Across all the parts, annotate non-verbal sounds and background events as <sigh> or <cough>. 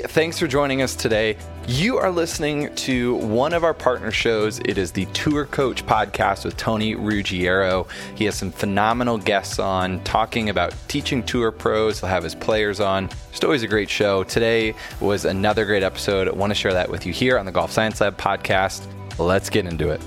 Thanks for joining us today. You are listening to one of our partner shows. It is the Tour Coach podcast with Tony Ruggiero. He has some phenomenal guests on talking about teaching tour pros. He'll have his players on. Just always a great show. Today was another great episode. I want to share that with you here on the Golf Science Lab podcast. Let's get into it.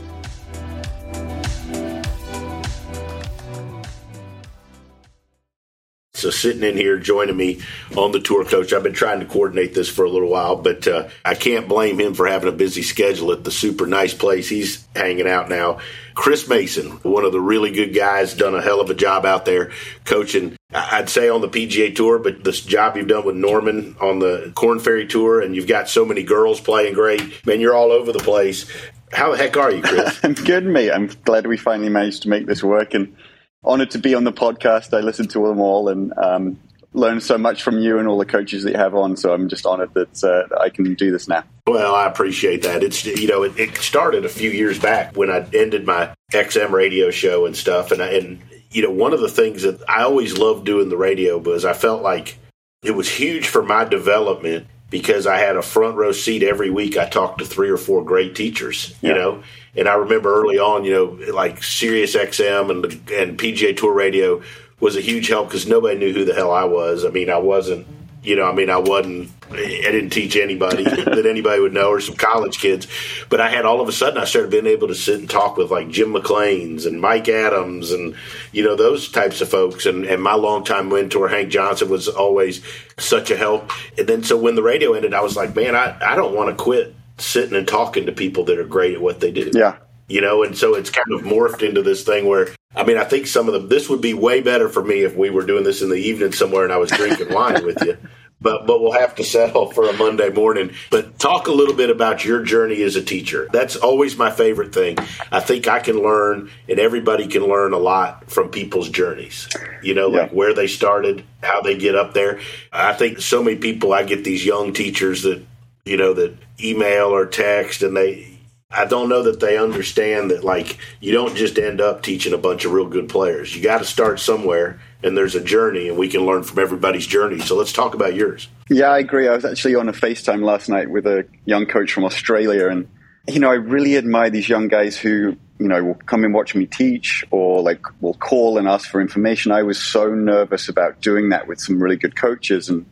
So sitting in here joining me on the tour coach, I've been trying to coordinate this for a little while, but uh, I can't blame him for having a busy schedule at the super nice place he's hanging out now. Chris Mason, one of the really good guys, done a hell of a job out there coaching. I'd say on the PGA Tour, but this job you've done with Norman on the Corn Ferry Tour, and you've got so many girls playing great. Man, you're all over the place. How the heck are you, Chris? I'm <laughs> good, mate. I'm glad we finally managed to make this work and honored to be on the podcast. I listened to them all and um, learned so much from you and all the coaches that you have on. So I'm just honored that uh, I can do this now. Well, I appreciate that. It's you know it, it, started a few years back when I ended my XM radio show and stuff, and I, and you know one of the things that I always loved doing the radio was I felt like it was huge for my development because I had a front row seat every week. I talked to three or four great teachers, you yeah. know, and I remember early on, you know, like Sirius XM and and PGA Tour Radio was a huge help because nobody knew who the hell I was. I mean, I wasn't, you know, I mean, I wasn't, I didn't teach anybody <laughs> that anybody would know or some college kids. But I had all of a sudden, I started being able to sit and talk with like Jim McLean's and Mike Adams and, you know, those types of folks. And, and my longtime mentor, Hank Johnson, was always such a help. And then so when the radio ended, I was like, man, I, I don't want to quit sitting and talking to people that are great at what they do. Yeah. You know, and so it's kind of morphed into this thing where I mean, I think some of the this would be way better for me if we were doing this in the evening somewhere and I was drinking wine with you. <laughs> But but we'll have to settle for a Monday morning. But talk a little bit about your journey as a teacher. That's always my favorite thing. I think I can learn and everybody can learn a lot from people's journeys. You know, like yeah. where they started, how they get up there. I think so many people I get these young teachers that you know, that email or text and they, I don't know that they understand that like you don't just end up teaching a bunch of real good players. You got to start somewhere and there's a journey and we can learn from everybody's journey. So let's talk about yours. Yeah, I agree. I was actually on a FaceTime last night with a young coach from Australia and you know, I really admire these young guys who, you know, will come and watch me teach or like will call and ask for information. I was so nervous about doing that with some really good coaches and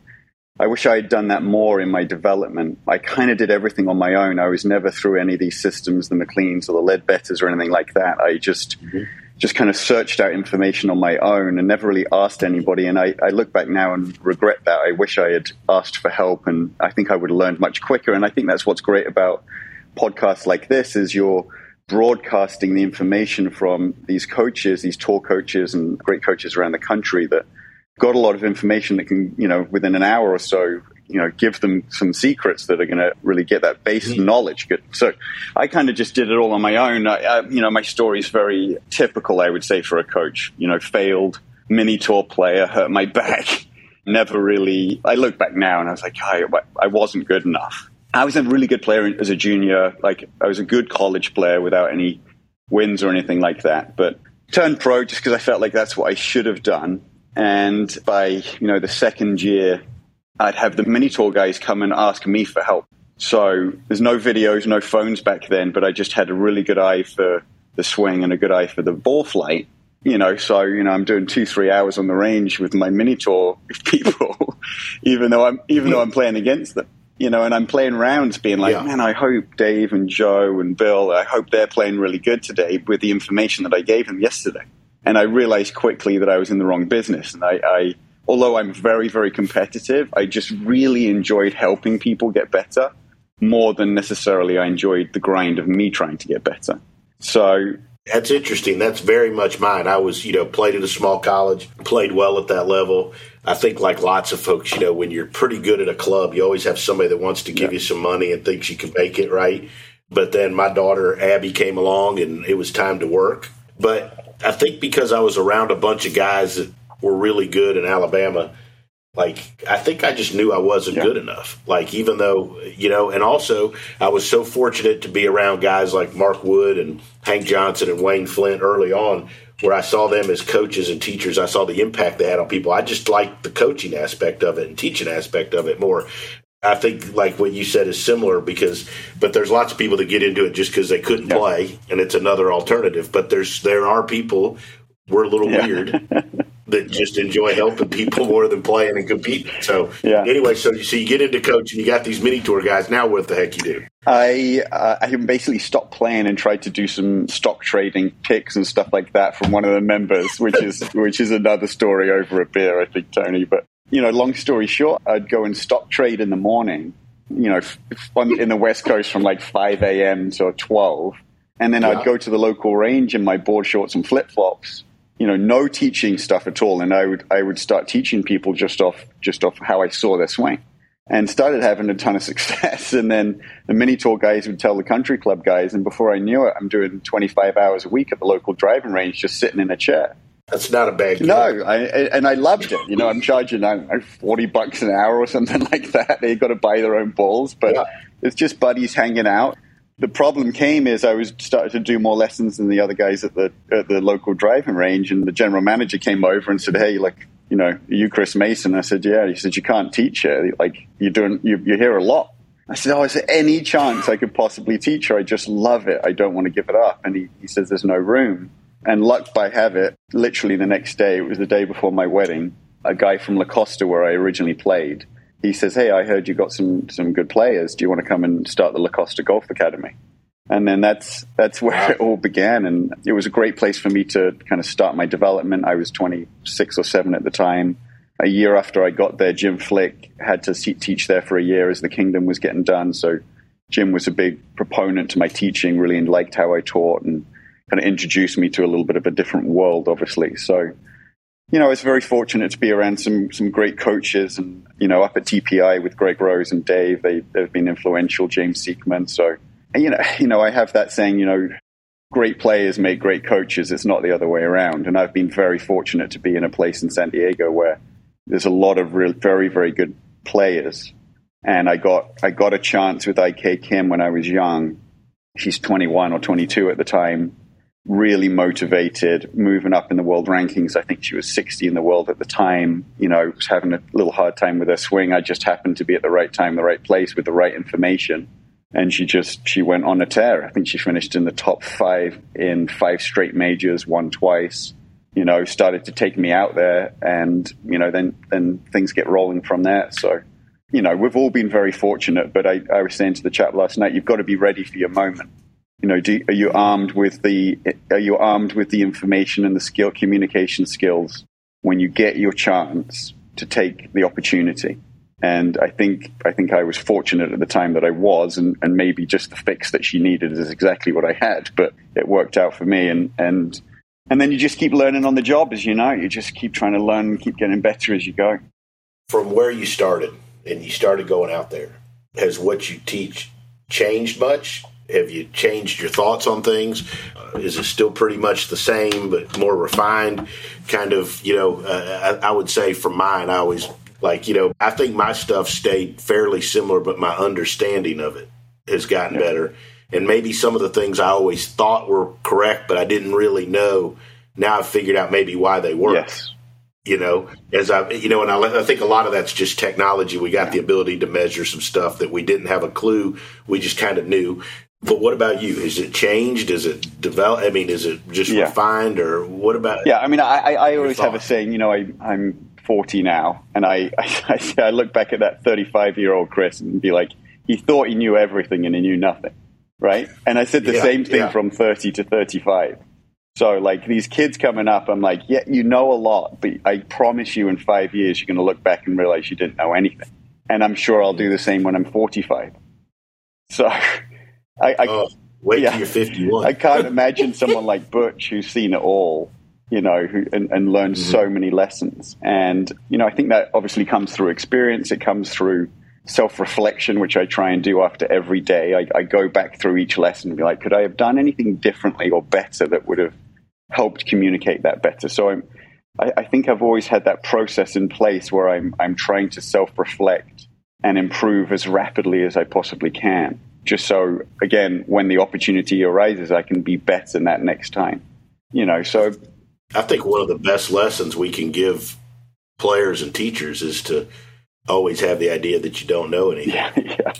I wish I had done that more in my development. I kind of did everything on my own. I was never through any of these systems, the McLeans or the Leadbetters or anything like that. I just mm-hmm. just kind of searched out information on my own and never really asked anybody. And I, I look back now and regret that. I wish I had asked for help, and I think I would have learned much quicker. And I think that's what's great about podcasts like this is you're broadcasting the information from these coaches, these tour coaches, and great coaches around the country that got a lot of information that can, you know, within an hour or so, you know, give them some secrets that are going to really get that base mm-hmm. knowledge. Good. So I kind of just did it all on my own. I, I, you know, my story is very typical, I would say, for a coach. You know, failed mini tour player, hurt my <laughs> back. Never really. I look back now and I was like, I, I wasn't good enough. I was a really good player as a junior. Like I was a good college player without any wins or anything like that. But turned pro just because I felt like that's what I should have done. And by, you know, the second year, I'd have the mini tour guys come and ask me for help. So there's no videos, no phones back then, but I just had a really good eye for the swing and a good eye for the ball flight. You know, so you know, I'm doing two, three hours on the range with my mini tour <laughs> people, even though I'm even though I'm playing against them. You know, and I'm playing rounds, being like, yeah. man, I hope Dave and Joe and Bill, I hope they're playing really good today with the information that I gave them yesterday. And I realized quickly that I was in the wrong business. And I, I although I'm very, very competitive, I just really enjoyed helping people get better more than necessarily I enjoyed the grind of me trying to get better. So that's interesting. That's very much mine. I was, you know, played at a small college, played well at that level. I think, like lots of folks, you know, when you're pretty good at a club, you always have somebody that wants to give yeah. you some money and thinks you can make it, right? But then my daughter Abby came along and it was time to work. But I think because I was around a bunch of guys that were really good in Alabama, like I think I just knew I wasn't yeah. good enough. Like even though you know, and also I was so fortunate to be around guys like Mark Wood and Hank Johnson and Wayne Flint early on, where I saw them as coaches and teachers. I saw the impact they had on people. I just liked the coaching aspect of it and teaching aspect of it more. I think like what you said is similar because, but there's lots of people that get into it just because they couldn't yeah. play, and it's another alternative. But there's there are people we're a little yeah. weird <laughs> that just enjoy helping people more than playing and competing. So yeah. anyway, so you so you get into coaching, you got these mini tour guys. Now what the heck you do? I uh, I basically stopped playing and tried to do some stock trading picks and stuff like that from one of the members, which is which is another story over a beer, I think, Tony. But you know, long story short, I'd go and stock trade in the morning, you know, in the West Coast from like 5 a.m. to 12. And then yeah. I'd go to the local range in my board shorts and flip flops, you know, no teaching stuff at all. And I would, I would start teaching people just off, just off how I saw their swing and started having a ton of <laughs> success. And then the mini tour guys would tell the country club guys. And before I knew it, I'm doing 25 hours a week at the local driving range, just sitting in a chair. That's not a bad. No, I, and I loved it. You know, I'm charging I know, forty bucks an hour or something <laughs> like that. They've got to buy their own balls, but yeah. it's just buddies hanging out. The problem came is I was starting to do more lessons than the other guys at the at the local driving range, and the general manager came over and said, "Hey, like, you know, are you Chris Mason?" I said, "Yeah." He said, "You can't teach her. Like, you're doing, you, you're here a lot." I said, "Oh, is there any chance I could possibly teach her? I just love it. I don't want to give it up." And he, he says, "There's no room." And luck by habit, literally the next day, it was the day before my wedding, a guy from La Costa, where I originally played, he says, Hey, I heard you got some, some good players. Do you want to come and start the La Costa Golf Academy? And then that's, that's where it all began. And it was a great place for me to kind of start my development. I was 26 or 7 at the time. A year after I got there, Jim Flick had to teach there for a year as the kingdom was getting done. So Jim was a big proponent to my teaching, really liked how I taught and kind of introduced me to a little bit of a different world, obviously. So, you know, I was very fortunate to be around some some great coaches, and you know, up at TPI with Greg Rose and Dave, they they've been influential. James Sieckmann. So, you know, <laughs> you know, I have that saying, you know, great players make great coaches. It's not the other way around. And I've been very fortunate to be in a place in San Diego where there's a lot of real, very very good players. And I got I got a chance with IK Kim when I was young. She's 21 or 22 at the time really motivated, moving up in the world rankings. I think she was 60 in the world at the time. You know, was having a little hard time with her swing. I just happened to be at the right time, the right place with the right information. And she just, she went on a tear. I think she finished in the top five in five straight majors, won twice. You know, started to take me out there, and you know, then then things get rolling from there. So, you know, we've all been very fortunate. But I, I was saying to the chap last night, you've got to be ready for your moment you know, do, are you armed with the are you armed with the information and the skill communication skills when you get your chance to take the opportunity? And I think I think I was fortunate at the time that I was, and, and maybe just the fix that she needed is exactly what I had. But it worked out for me, and and and then you just keep learning on the job, as you know. You just keep trying to learn, and keep getting better as you go. From where you started, and you started going out there, has what you teach changed much? Have you changed your thoughts on things? Uh, is it still pretty much the same but more refined? Kind of, you know, uh, I, I would say for mine, I always like, you know, I think my stuff stayed fairly similar, but my understanding of it has gotten yeah. better. And maybe some of the things I always thought were correct, but I didn't really know. Now I've figured out maybe why they weren't. Yes you know, as I, you know, and I, I, think a lot of that's just technology. We got yeah. the ability to measure some stuff that we didn't have a clue. We just kind of knew. But what about you? Is it changed? Is it developed? I mean, is it just yeah. refined, or what about? Yeah, I mean, I, I, I always have a saying. You know, I, I'm 40 now, and I, <laughs> I, I look back at that 35 year old Chris and be like, he thought he knew everything and he knew nothing, right? And I said the yeah, same thing yeah. from 30 to 35. So, like these kids coming up, I'm like, yeah, you know a lot, but I promise you, in five years, you're going to look back and realize you didn't know anything. And I'm sure I'll do the same when I'm 45. So. <laughs> I, I oh, wait yeah, till you're 51. I can't <laughs> imagine someone like Butch who's seen it all, you know, who, and, and learned mm-hmm. so many lessons. And, you know, I think that obviously comes through experience. It comes through self reflection, which I try and do after every day. I, I, go back through each lesson and be like, could I have done anything differently or better that would have helped communicate that better. So I'm, I, I think I've always had that process in place where I'm, I'm trying to self reflect and improve as rapidly as I possibly can. Just so, again, when the opportunity arises, I can be better than that next time. You know, so I think one of the best lessons we can give players and teachers is to always have the idea that you don't know anything. Yeah, <laughs> yeah.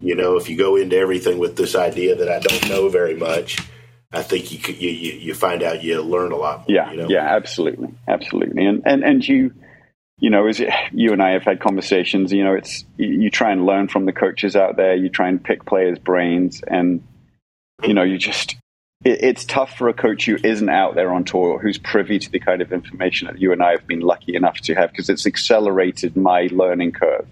You know, if you go into everything with this idea that I don't know very much, I think you could, you, you, you find out you learn a lot more. Yeah, you know? yeah, absolutely, absolutely, and and and you, you know, as you and I have had conversations, you know, it's you try and learn from the coaches out there. You try and pick players' brains, and you know, you just it, it's tough for a coach who isn't out there on tour, who's privy to the kind of information that you and I have been lucky enough to have, because it's accelerated my learning curve.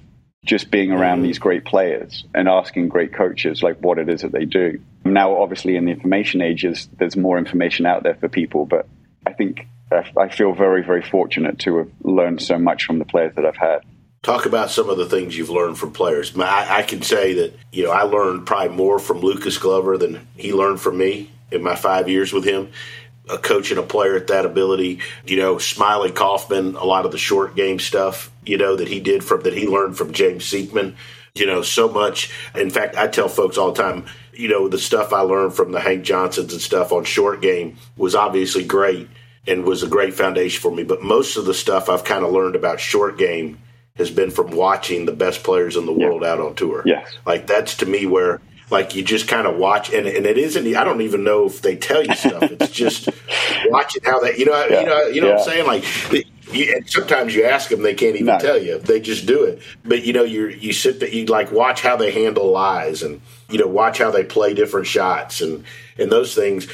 Just being around these great players and asking great coaches like what it is that they do. Now, obviously, in the information ages, there's more information out there for people, but I think I feel very, very fortunate to have learned so much from the players that I've had. Talk about some of the things you've learned from players. I, I can say that you know I learned probably more from Lucas Glover than he learned from me in my five years with him. A coach and a player at that ability, you know, Smylie Kaufman, a lot of the short game stuff, you know, that he did from that he learned from James Sieckmann, you know, so much. In fact, I tell folks all the time, you know, the stuff I learned from the Hank Johnsons and stuff on short game was obviously great and was a great foundation for me. But most of the stuff I've kind of learned about short game has been from watching the best players in the world out on tour. Yes. Like that's to me where like you just kind of watch and, and it isn't i don't even know if they tell you stuff it's <laughs> just watching how they you know yeah. you know you know yeah. what i'm saying like you, and sometimes you ask them they can't even no. tell you they just do it but you know you you sit there you like watch how they handle lies and you know watch how they play different shots and and those things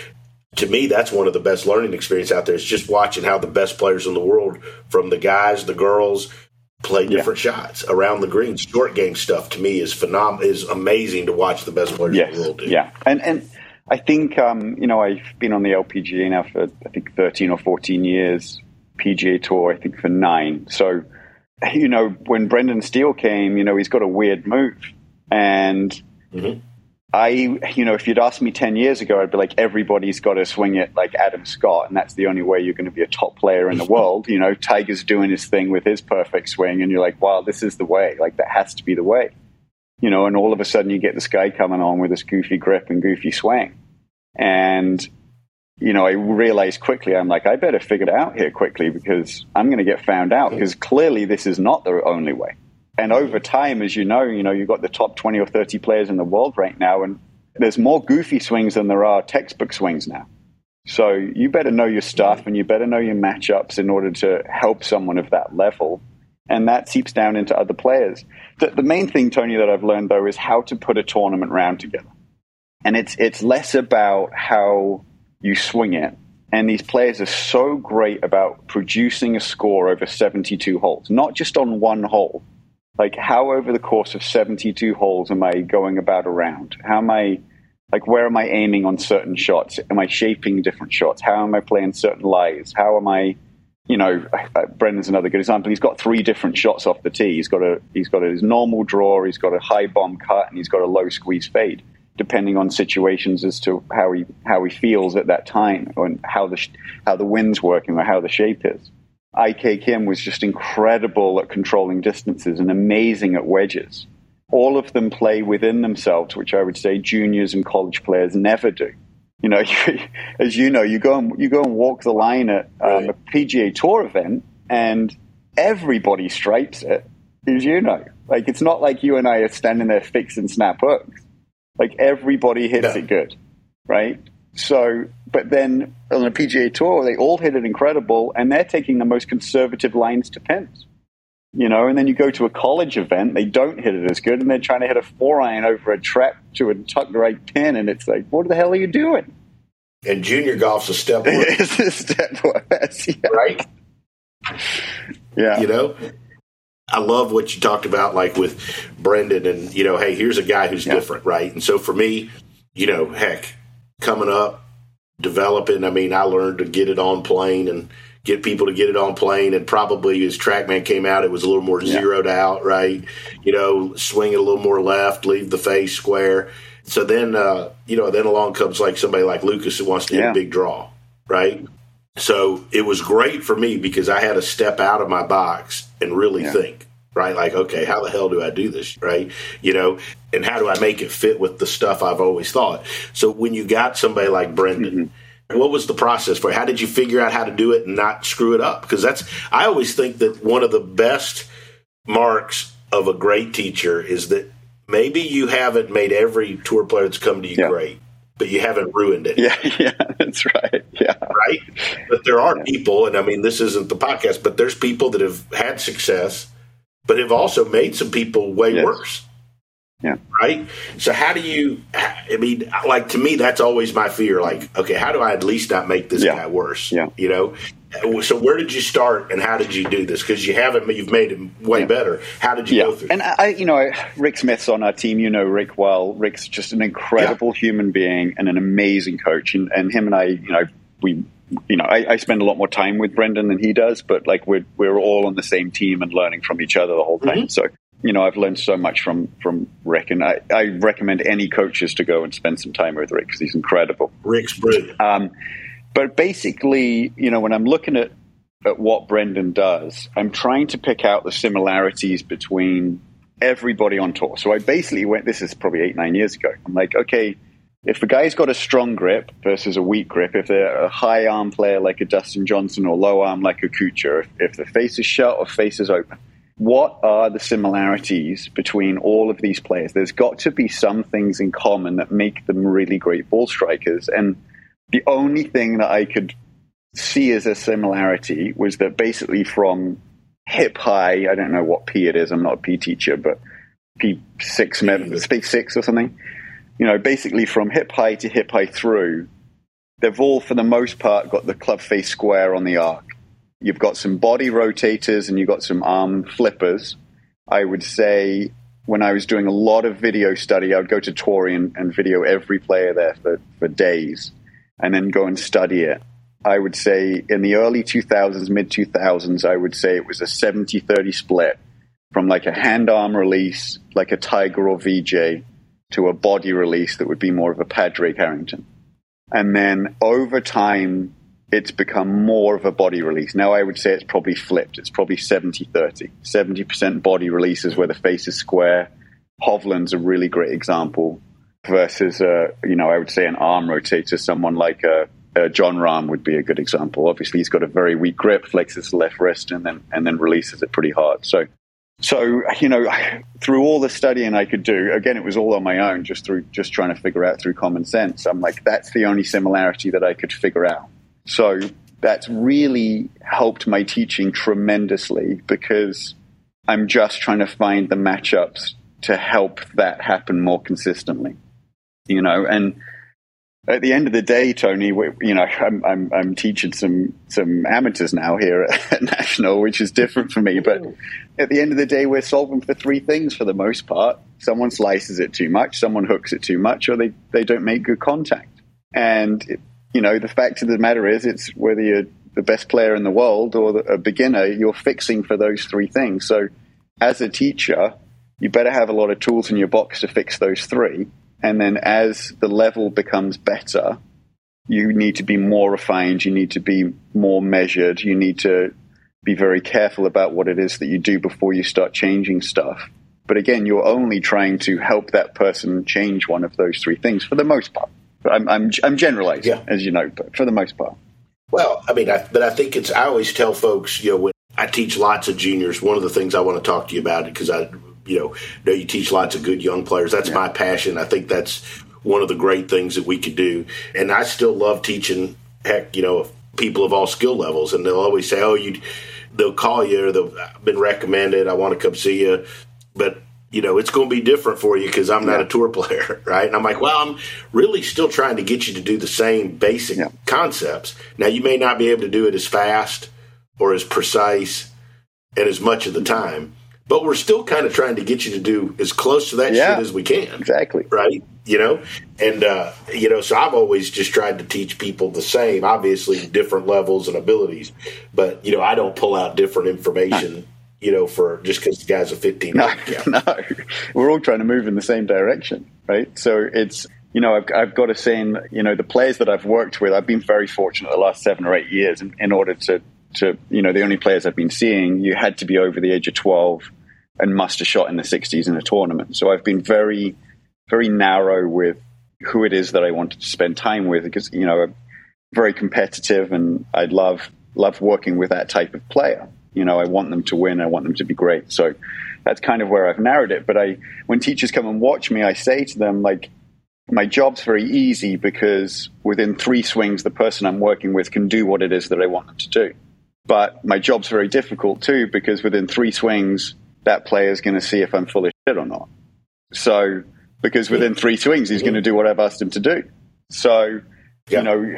to me that's one of the best learning experience out there is just watching how the best players in the world from the guys the girls play different yeah. shots around the green. Short game stuff to me is phenomenal. Is amazing to watch the best players yes. in the world do. Yeah, and and I think um, you know I've been on the LPGA now for I think thirteen or fourteen years. PGA Tour I think for nine. So you know when Brendan Steele came, you know he's got a weird move, and mm-hmm. I, you know, if you'd asked me 10 years ago, I'd be like, everybody's got to swing it like Adam Scott, and that's the only way you're going to be a top player in the <laughs> world. You know, Tiger's doing his thing with his perfect swing, and you're like, wow, this is the way. Like, that has to be the way. You know, and all of a sudden you get this guy coming on with this goofy grip and goofy swing. And, you know, I realized quickly, I'm like, I better figure it out here quickly because I'm going to get found out because clearly this is not the only way. And over time, as you know, you know, you've got the top 20 or 30 players in the world right now, and there's more goofy swings than there are textbook swings now. So you better know your stuff and you better know your matchups in order to help someone of that level. And that seeps down into other players. The, the main thing, Tony, that I've learned though is how to put a tournament round together. And it's, it's less about how you swing it. And these players are so great about producing a score over 72 holes, not just on one hole, like how over the course of 72 holes am I going about around? How am I like where am I aiming on certain shots? Am I shaping different shots? How am I playing certain lies? How am I you know, Brendan's another good example. He's got three different shots off the tee. He's got a he's got his normal draw, he's got a high bomb cut, and he's got a low squeeze fade, depending on situations as to how he how he feels at that time, and how the how the wind's working or how the shape is. IK Kim was just incredible at controlling distances and amazing at wedges. All of them play within themselves, which I would say juniors and college players never do. You know, <laughs> as you know, you go and you go and walk the line at um, a PGA Tour event, and everybody stripes it, as you know. Like it's not like you and I are standing there fixing snap hooks. Like everybody hits no. it good, right? So, but then on a PGA Tour, they all hit it incredible, and they're taking the most conservative lines to pins. You know, and then you go to a college event, they don't hit it as good, and they're trying to hit a four iron over a trap to a tucked right pin, and it's like, what the hell are you doing? And junior golf's a step <laughs> it's a step worse, yeah. right? Yeah, you know, I love what you talked about, like with Brendan, and you know, hey, here's a guy who's yeah. different, right? And so for me, you know, heck, coming up, developing. I mean, I learned to get it on plane and get people to get it on plane. And probably as TrackMan came out, it was a little more zeroed yeah. out, right? You know, swing it a little more left, leave the face square. So then, uh, you know, then along comes like somebody like Lucas who wants to yeah. hit a big draw. right? So it was great for me because I had to step out of my box and really yeah. think, right? Like, okay, how the hell do I do this, right? You know, and how do I make it fit with the stuff I've always thought? So when you got somebody like Brendan, mm-hmm. what was the process for? How did you figure out how to do it and not screw it up? Because that's I always think that one of the best marks of a great teacher is that maybe you haven't made every tour player that's come to you yeah. great but you haven't ruined it. Yeah, <laughs> yeah, that's right. Yeah. Right? But there are yeah. people, and I mean, this isn't the podcast, but there's people that have had success, but have also made some people way yes. worse. Yeah. Right? So, how do you, I mean, like to me, that's always my fear. Like, okay, how do I at least not make this yeah. guy worse? Yeah. You know? So where did you start, and how did you do this? Because you haven't, you've made him way yeah. better. How did you yeah. go through? And I, you know, Rick Smith's on our team. You know Rick well. Rick's just an incredible human being and an amazing coach. And, and him and I, you know, we, you know, I, I, spend a lot more time with Brendan than he does, but like we're we're all on the same team and learning from each other the whole time. Mm-hmm. So you know, I've learned so much from from Rick, and I, I recommend any coaches to go and spend some time with Rick because he's incredible. Rick's brilliant. Um, but basically, you know, when I'm looking at, at what Brendan does, I'm trying to pick out the similarities between everybody on tour. So I basically went, this is probably eight, nine years ago. I'm like, okay, if a guy's got a strong grip versus a weak grip, if they're a high arm player like a Dustin Johnson or low arm like a Kuchar, if, if the face is shut or face is open, what are the similarities between all of these players? There's got to be some things in common that make them really great ball strikers. And the only thing that I could see as a similarity was that basically from hip high, I don't know what P it is, I'm not a P teacher, but P6, maybe, six or something. You know, basically from hip high to hip high through, they've all, for the most part, got the club face square on the arc. You've got some body rotators and you've got some arm flippers. I would say when I was doing a lot of video study, I would go to Torrey and, and video every player there for, for days and then go and study it. I would say in the early 2000s, mid 2000s, I would say it was a 70 30 split from like a hand arm release, like a Tiger or VJ, to a body release that would be more of a Padraig Harrington. And then over time, it's become more of a body release. Now I would say it's probably flipped. It's probably 70 30. 70% body releases where the face is square. Hovland's a really great example versus, uh, you know, I would say an arm rotator, someone like uh, uh, Jon Rahm would be a good example. Obviously, he's got a very weak grip, flexes the left wrist, and then and then releases it pretty hard. So, so you know, through all the studying I could do, again, it was all on my own, just through just trying to figure out through common sense. I'm like, that's the only similarity that I could figure out. So that's really helped my teaching tremendously because I'm just trying to find the matchups to help that happen more consistently you know, and at the end of the day, Tony, we, you know, I'm, I'm, I'm teaching some some amateurs now here at National, which is different for me. But at the end of the day, we're solving for three things for the most part. Someone slices it too much, someone hooks it too much, or they, they don't make good contact. And you know, the fact of the matter is, it's whether you're the best player in the world or a beginner, you're fixing for those three things. So, as a teacher, you better have a lot of tools in your box to fix those three and then as the level becomes better, you need to be more refined, you need to be more measured, you need to be very careful about what it is that you do before you start changing stuff. But again, you're only trying to help that person change one of those three things for the most part. I'm, I'm, I'm generalizing, yeah. as you know, but for the most part. Well, I mean, I, but I think it's, I always tell folks, you know, when I teach lots of juniors, one of the things I want to talk to you about, because I you know, know you teach lots of good young players. That's yeah. my passion. I think that's one of the great things that we could do. And I still love teaching. Heck, you know, people of all skill levels, and they'll always say, "Oh, you." They'll call you, or they've been recommended. I want to come see you, but you know, it's going to be different for you because I'm not yeah. a tour <laughs> player, right? And I'm like, well, I'm really still trying to get you to do the same basic yeah. concepts. Now, you may not be able to do it as fast or as precise and as much of the time, but we're still kind of trying to get you to do as close to that yeah, shit as we can. Exactly. Right. You know, and, uh, you know, so I've always just tried to teach people the same, obviously different levels and abilities, but, you know, I don't pull out different information. You know, for just because the guy's a 15. No, <laughs> no, we're all trying to move in the same direction, right? So it's you know, I've, I've got to say, in, you know, the players that I've worked with, I've been very fortunate the last seven or eight years in, in order to, to, you know, the only players I've been seeing, you had to be over the age of 12 and must have shot in the 60s in a tournament. So I've been very, very narrow with who it is that I wanted to spend time with because, you know, I'm very competitive and I love, love working with that type of player. You know, I want them to win. I want them to be great. So that's kind of where I've narrowed it. But I, when teachers come and watch me, I say to them, like, my job's very easy because within three swings, the person I'm working with can do what it is that I want them to do. But my job's very difficult too because within three swings, that player is going to see if I'm full of shit or not. So, because within three swings, he's going to do what I've asked him to do. So, yeah. you know,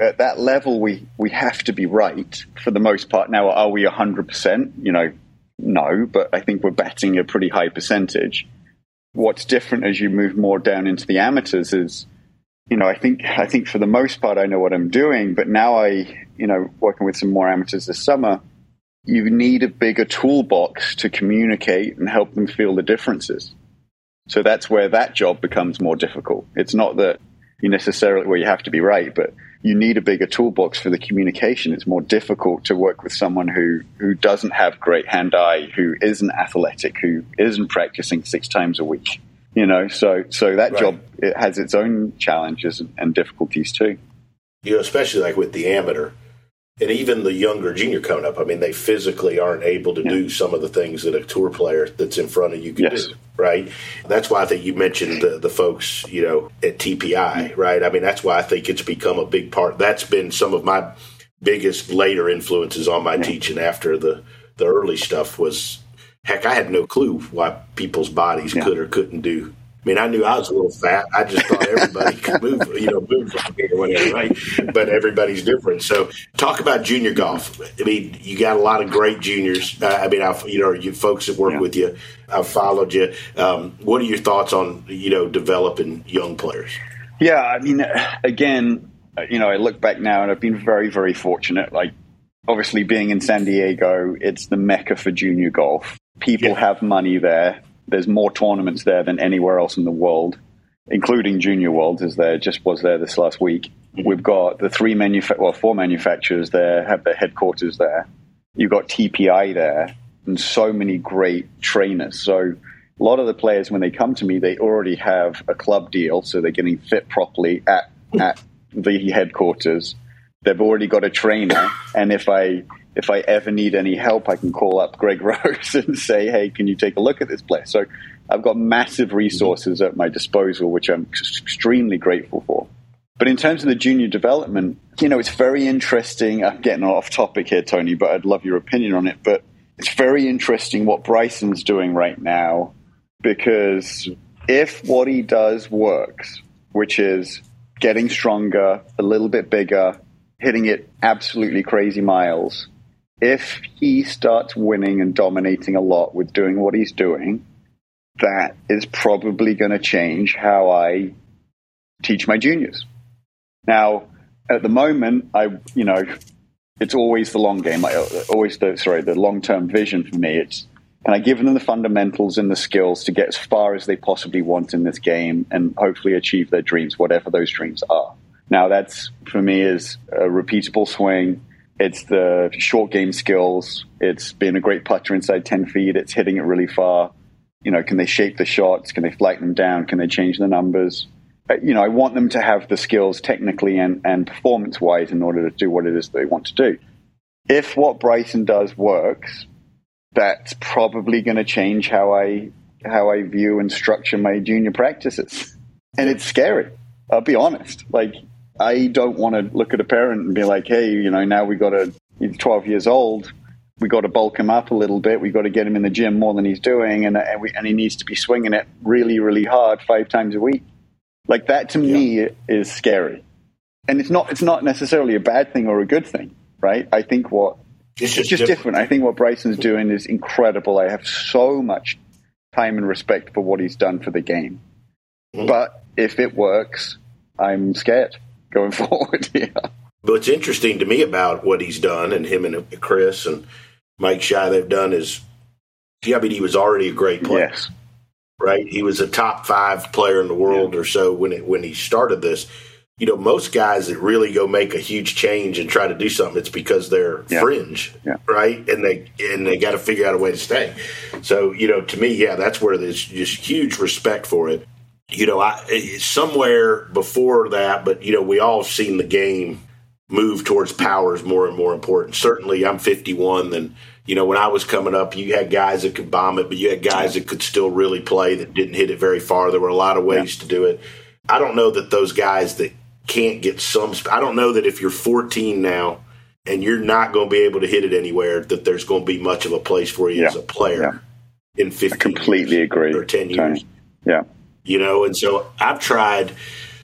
at that level, we, we have to be right for the most part. Now, are we 100%? You know, no, but I think we're betting a pretty high percentage what's different as you move more down into the amateurs is, you know, I think I think for the most part I know what I'm doing, but now I, you know, working with some more amateurs this summer, you need a bigger toolbox to communicate and help them feel the differences. So that's where that job becomes more difficult. It's not that you necessarily well you have to be right, but you need a bigger toolbox for the communication. It's more difficult to work with someone who, who doesn't have great hand eye, who isn't athletic, who isn't practicing six times a week. You know, so so that right. job it has its own challenges and, difficulties too. You know, especially like with the amateur, and even the younger junior coming up, I mean, they physically aren't able to yeah. do some of the things that a tour player that's in front of you can yes. do, right? That's why I think you mentioned the, the folks, you know, at TPI, mm-hmm. right? I mean, that's why I think it's become a big part. That's been some of my biggest later influences on my yeah. teaching after the the early stuff was heck, I had no clue why people's bodies yeah. could or couldn't do I mean, I knew I was a little fat. I just thought everybody could <laughs> move, you know, move from here or whatever, right? But everybody's different. So, talk about junior golf. I mean, you got a lot of great juniors. Uh, I mean, I've, you know, you folks that work yeah. with you, I've followed you. Um, what are your thoughts on, you know, developing young players? Yeah, I mean, again, you know, I look back now and I've been very, very fortunate. Like, obviously, being in San Diego, it's the mecca for junior golf. People yeah. have money there there's more tournaments there than anywhere else in the world, including Junior Worlds, as there just was there this last week. Mm-hmm. We've got the three manufa- well, four manufacturers there have their headquarters there. You've got TPI there, and so many great trainers. So a lot of the players, when they come to me, they already have a club deal, so they're getting fit properly at at the headquarters. They've already got a trainer, and if I if I ever need any help, I can call up Greg <laughs> Rose and say, hey, can you take a look at this place? So I've got massive resources at my disposal, which I'm extremely grateful for. But in terms of the junior development, you know, it's very interesting. I'm getting off topic here, Tony, but I'd love your opinion on it. But it's very interesting what Bryson's doing right now because if what he does works, which is getting stronger, a little bit bigger, hitting it absolutely crazy miles, if he starts winning and dominating a lot with doing what he's doing, that is probably going to change how I teach my juniors. Now, at the moment, I, you know, it's always the long game. I, always the sorry, the long term vision for me. It's can I give them the fundamentals and the skills to get as far as they possibly want in this game and hopefully achieve their dreams, whatever those dreams are. Now, that's for me is a repeatable swing it's the short game skills. It's being a great putter inside 10 feet. It's hitting it really far. You know, can they shape the shots? Can they flight them down? Can they change the numbers? Uh, you know, I want them to have the skills technically and, and performance wise in order to do what it is they want to do. If what Bryson does works, that's probably going to change how I how I view and structure my junior practices. And it's scary. I'll be honest. Like I don't want to look at a parent and be like, hey, you know, now we got a he's 12 years old. We got to bulk him up a little bit. We got to get him in the gym more than he's doing, and and, we, and he needs to be swinging it really, really hard five times a week. Like that to yeah. me is scary, and it's not it's not necessarily a bad thing or a good thing, right? I think what it's just, just different. different. I think what Bryson's doing is incredible. I have so much time and respect for what he's done for the game. Mm-hmm. But if it works, I'm scared going <laughs> forward. yeah. But what's interesting to me about what he's done, and him and Chris and Mike Schy they've done is, yeah, I mean, he was already a great player. Yes. Right. right? He was a top five player in the world yeah. or so when it, when he started this. You know, most guys that really go make a huge change and try to do something, it's because they're yeah. fringe, yeah. right? And they and they got to figure out a way to stay. So, you know, to me, yeah, that's where there's just huge respect for it. You know, I eh, somewhere before that, but you know, we all seen the game move towards power is more and more important. Certainly, I'm 51. Then you know, when I was coming up, you had guys that could bomb it, but you had guys that could still really play that didn't hit it very far. There were a lot of ways yeah. to do it. I don't know that those guys that can't get some. I don't know that if you're 14 now and you're not going to be able to hit it anywhere, that there's going to be much of a place for you yeah. as a player yeah. in 15 I completely agree. or 10 years. Yeah. You know, and so I've tried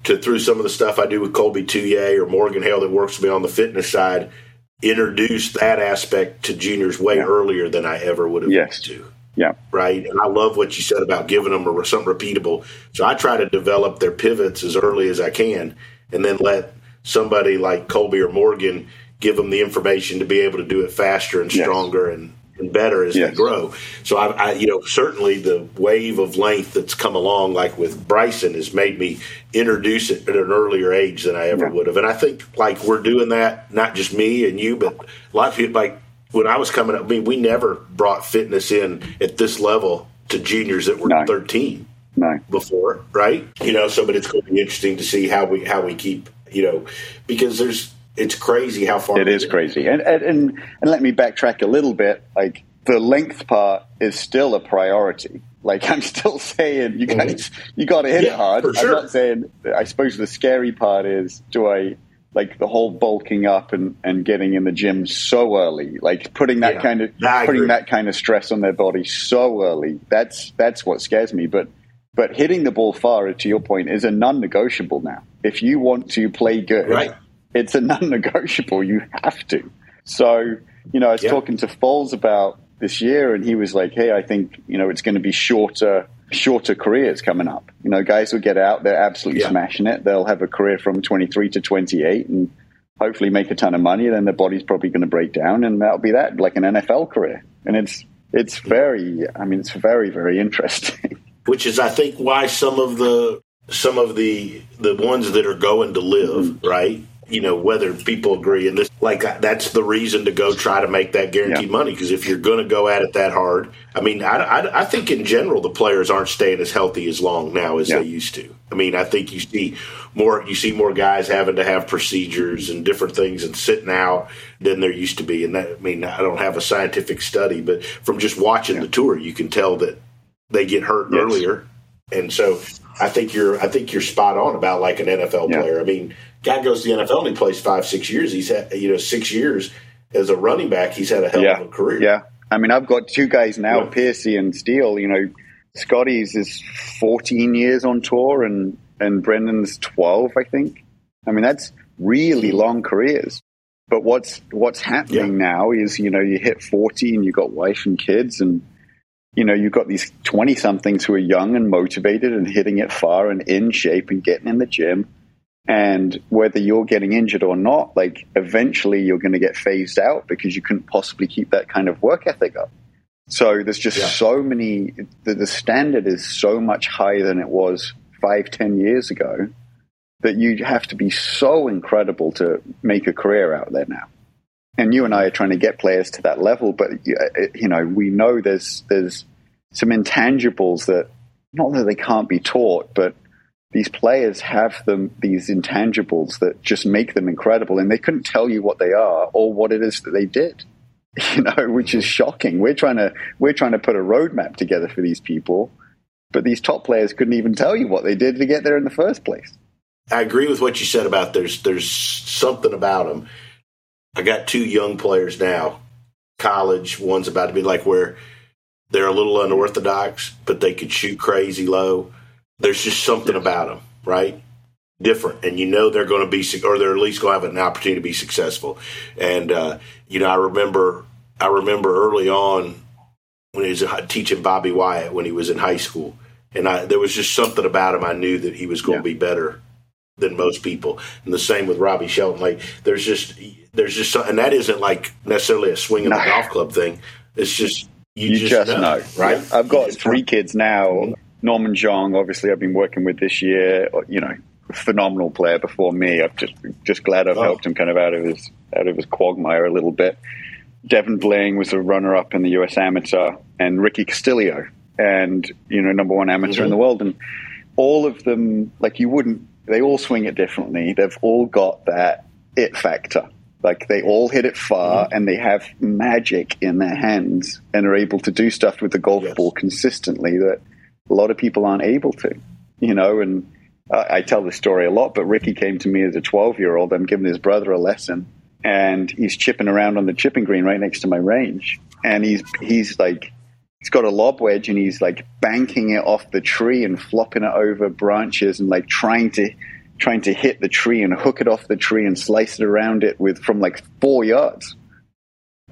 to, through some of the stuff I do with Colby Touye or Morgan Hale that works with me on the fitness side – introduce that aspect to juniors way yeah. earlier than I ever would have yes. to. Yeah. Right. And I love what you said about giving them a, something repeatable. So I try to develop their pivots as early as I can and then let somebody like Colby or Morgan give them the information to be able to do it faster and stronger yes. and and better as yes. they grow. So I, I, you know, certainly the wave of length that's come along, like with Bryson, has made me introduce it at an earlier age than I ever yeah. would have. And I think like we're doing that, not just me and you, but a lot of people. Like when I was coming up, I mean, we never brought fitness in at this level to juniors that were no. thirteen. No. Before, right? You know, so but it's going to be interesting to see how we how we keep, you know, because there's it's crazy how far it is crazy. And, and and let me backtrack a little bit. Like the length part is still a priority. Like I'm still saying, you mm-hmm. guys, mm-hmm. you got to hit yeah, it hard. Sure. I'm not saying. I suppose the scary part is, do I like the whole bulking up and, and getting in the gym so early, like putting that yeah, kind of putting that kind of stress on their body so early. That's that's what scares me. But but hitting the ball far, to your point, is a non-negotiable now. If you want to play good, right it's a <laughs> non-negotiable. You have to. So, you know, I was yeah. talking to Foles about this year, and he was like, "Hey, I think you know it's going to be shorter, shorter careers coming up. You know, guys will get out, they're absolutely yeah. smashing it. They'll have a career from 23 to 28, and hopefully make a ton of money. Then their body's probably going to break down, and that'll be that, like an NFL career. And it's it's very, I mean, it's very very interesting. <laughs> Which is, I think, why some of the some of the the ones that are going to live mm-hmm. right you know whether people agree and this like uh, that's the reason to go try to make that guaranteed yeah. money because if you're going to go at it that hard i mean I, I, I, think in general the players aren't staying as healthy as long now as yeah. they used to i mean i think you see more you see more guys having to have procedures and different things and sitting out than there used to be and that i mean i don't have a scientific study but from just watching yeah. the tour you can tell that they get hurt yes. earlier and so I think you're I think you're spot on about like an NFL player. I mean, guy goes to the NFL and he plays five, six years. He's had you know six years as a running back. He's had a hell yeah. of a career. Yeah, I mean, I've got two guys now, yeah. Piercy and Steele. You know, Scotty's is 14 years on tour, and and Brendan's 12, I think. I mean, that's really long careers. But what's what's happening yeah. now is you know you hit 40 and you got wife and kids and you know, you've got these 20 somethings who are young and motivated and hitting it far and in shape and getting in the gym. And whether you're getting injured or not, like eventually you're going to get phased out because you couldn't possibly keep that kind of work ethic up. So there's just yeah. so many, the, the standard is so much higher than it was five, ten years ago that you have to be so incredible to make a career out there now. And you and I are trying to get players to that level, but uh, you know we know there's there's some intangibles that not that they can't be taught, but these players have them these intangibles that just make them incredible and they couldn't tell you what they are or what it is that they did <laughs> you know which is shocking. We're trying to we're trying to put a roadmap together for these people but these top players couldn't even tell you what they did to get there in the first place. I agree with what you said about there's there's something about them i got two young players now college one's about to be like where they're a little unorthodox but they could shoot crazy low there's just something about them, right? Different, and you know they're going to be, or they're at least going to have an opportunity to be successful. And uh, you know, I remember, I remember early on when he was teaching Bobby Wyatt when he was in high school, and I, there was just something about him. I knew that he was going yeah. to be better than most people, and the same with Robbie Shelton. Like there's just, there's just, and that isn't like necessarily a swing of no. the golf club thing. It's just you, you just, just know, know, right? I've got three kids now. Norman Xiong, obviously, I've been working with this year. You know, phenomenal player before me. I'm just just glad I've oh. helped him kind of out of his out of his quagmire a little bit. Devon Bling was a runner up in the US Amateur, and Ricky Castillo, and you know, number one amateur mm-hmm. in the world, and all of them, like you wouldn't, they all swing it differently. They've all got that it factor. Like they all hit it far mm-hmm. and they have magic in their hands and are able to do stuff with the golf yes. ball consistently that a lot of people aren't able to, you know, and I tell this story a lot, but Ricky came to me as a 12 year old. I'm giving his brother a lesson and he's chipping around on the chipping green right next to my range. And he's, he's like, he's got a lob wedge and he's like banking it off the tree and flopping it over branches and like trying to, trying to hit the tree and hook it off the tree and slice it around it with from like four yards.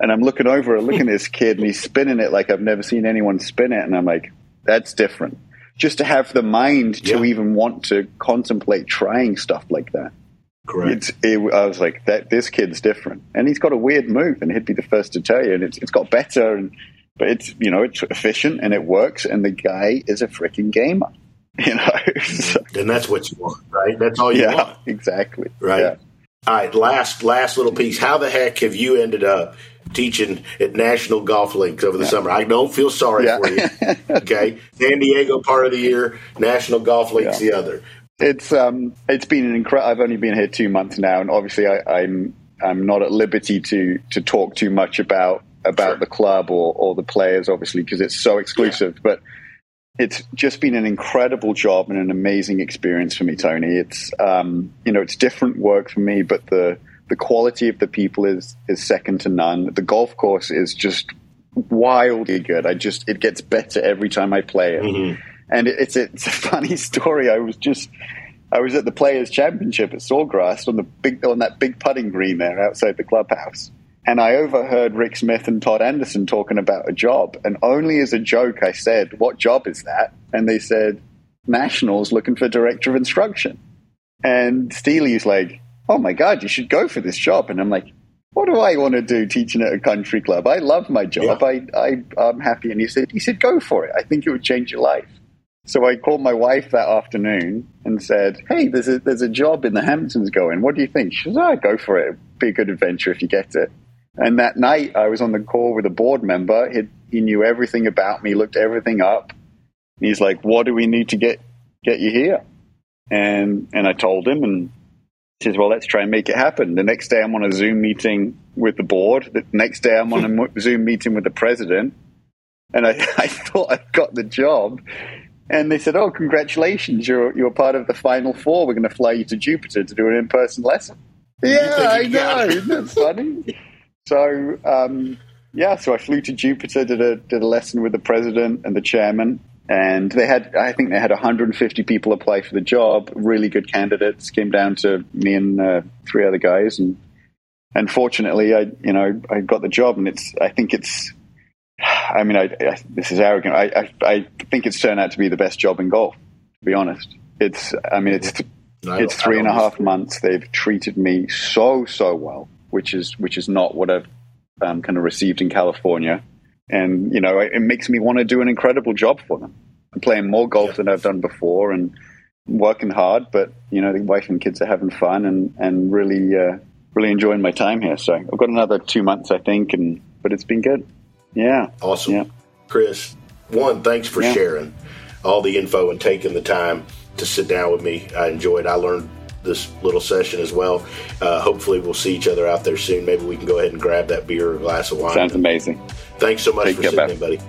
And I'm looking over and looking at this <laughs> kid and he's spinning it like I've never seen anyone spin it. And I'm like, that's different just to have the mind to even want to contemplate trying stuff like that. Correct. It, I was like, that this kid's different, and he's got a weird move, and he'd be the first to tell you. And it's, it's got better, and but it's you know it's efficient and it works, and the guy is a freaking gamer. <laughs> You know, so, and that's what you want, right? That's all you yeah, want, exactly. Right. Yeah. All right, last last little piece. How the heck have you ended up teaching at National Golf Links over the yeah. summer. I don't feel sorry yeah. for you. <laughs> Okay, San Diego part of the year, National Golf Links yeah. the other. It's um, it's been an incredible. I've only been here two months now, and obviously I, I'm I'm not at liberty to to talk too much about about sure. the club or or the players, obviously, because it's so exclusive. But it's just been an incredible job and an amazing experience for me, Tony. It's um, you know it's different work for me, but the the quality of the people is is second to none. The golf course is just wildly good. I just it gets better every time I play it, mm-hmm. and it, it's a, it's a <laughs> funny story. I was just I was at the Players Championship at Sawgrass on the big on that big putting green there outside the clubhouse. And I overheard Rick Smith and Todd Anderson talking about a job. And only as a joke, I said, What job is that? And they said, Nationals looking for director of instruction. And Steely's like, oh my God, you should go for this job. And I'm like, what do I want to do teaching at a country club? I love my job. Yeah. I, I, I'm happy. And he said, he said, go for it. I think it would change your life. So I called my wife that afternoon and said, hey, there's a, there's a job in the Hamptons going. What do you think? She said, oh, go for it. It'd be a good adventure if you get it. And that night I was on the call with a board member. He, he knew everything about me, looked everything up. And he's like, what do we need to get, get you here? And, and I told him and he says, well, let's try and make it happen. The next day, I'm on a Zoom meeting with the board. The next day, I'm on a Zoom meeting with the president. And I, <laughs> I thought I'd got the job. And they said, oh, congratulations, you're, you're part of the final four. We're going to fly you to Jupiter to do an in person lesson. Yeah, I know. Isn't that funny? So, um, yeah, so I flew to Jupiter, did a, did a lesson with the president and the chairman and they had I think they had 150 people apply for the job. Really good candidates. Came down to me and uh, three other guys, and unfortunately, I you know I got the job, and it's I think it's. I mean, I, I, this is arrogant. I, I, I think it's turned out to be the best job in golf. To be honest, it's. I mean, it's it's three and a half months. They've treated me so so well, which is which is not what I've um, kind of received in California and you know it makes me want to do an incredible job for them. I'm playing more golf than I've done before, and working hard. But you know, the wife and kids are having fun and and really uh, really enjoying my time here. So I've got another two months, I think, and but it's been good. Yeah, awesome. Yeah. Chris, one, thanks for yeah. sharing all the info and taking the time to sit down with me. I enjoyed. I learned this little session as well. Uh, hopefully, we'll see each other out there soon. Maybe we can go ahead and grab that beer or glass of wine. Sounds amazing. Thanks so much Take for sitting in, buddy.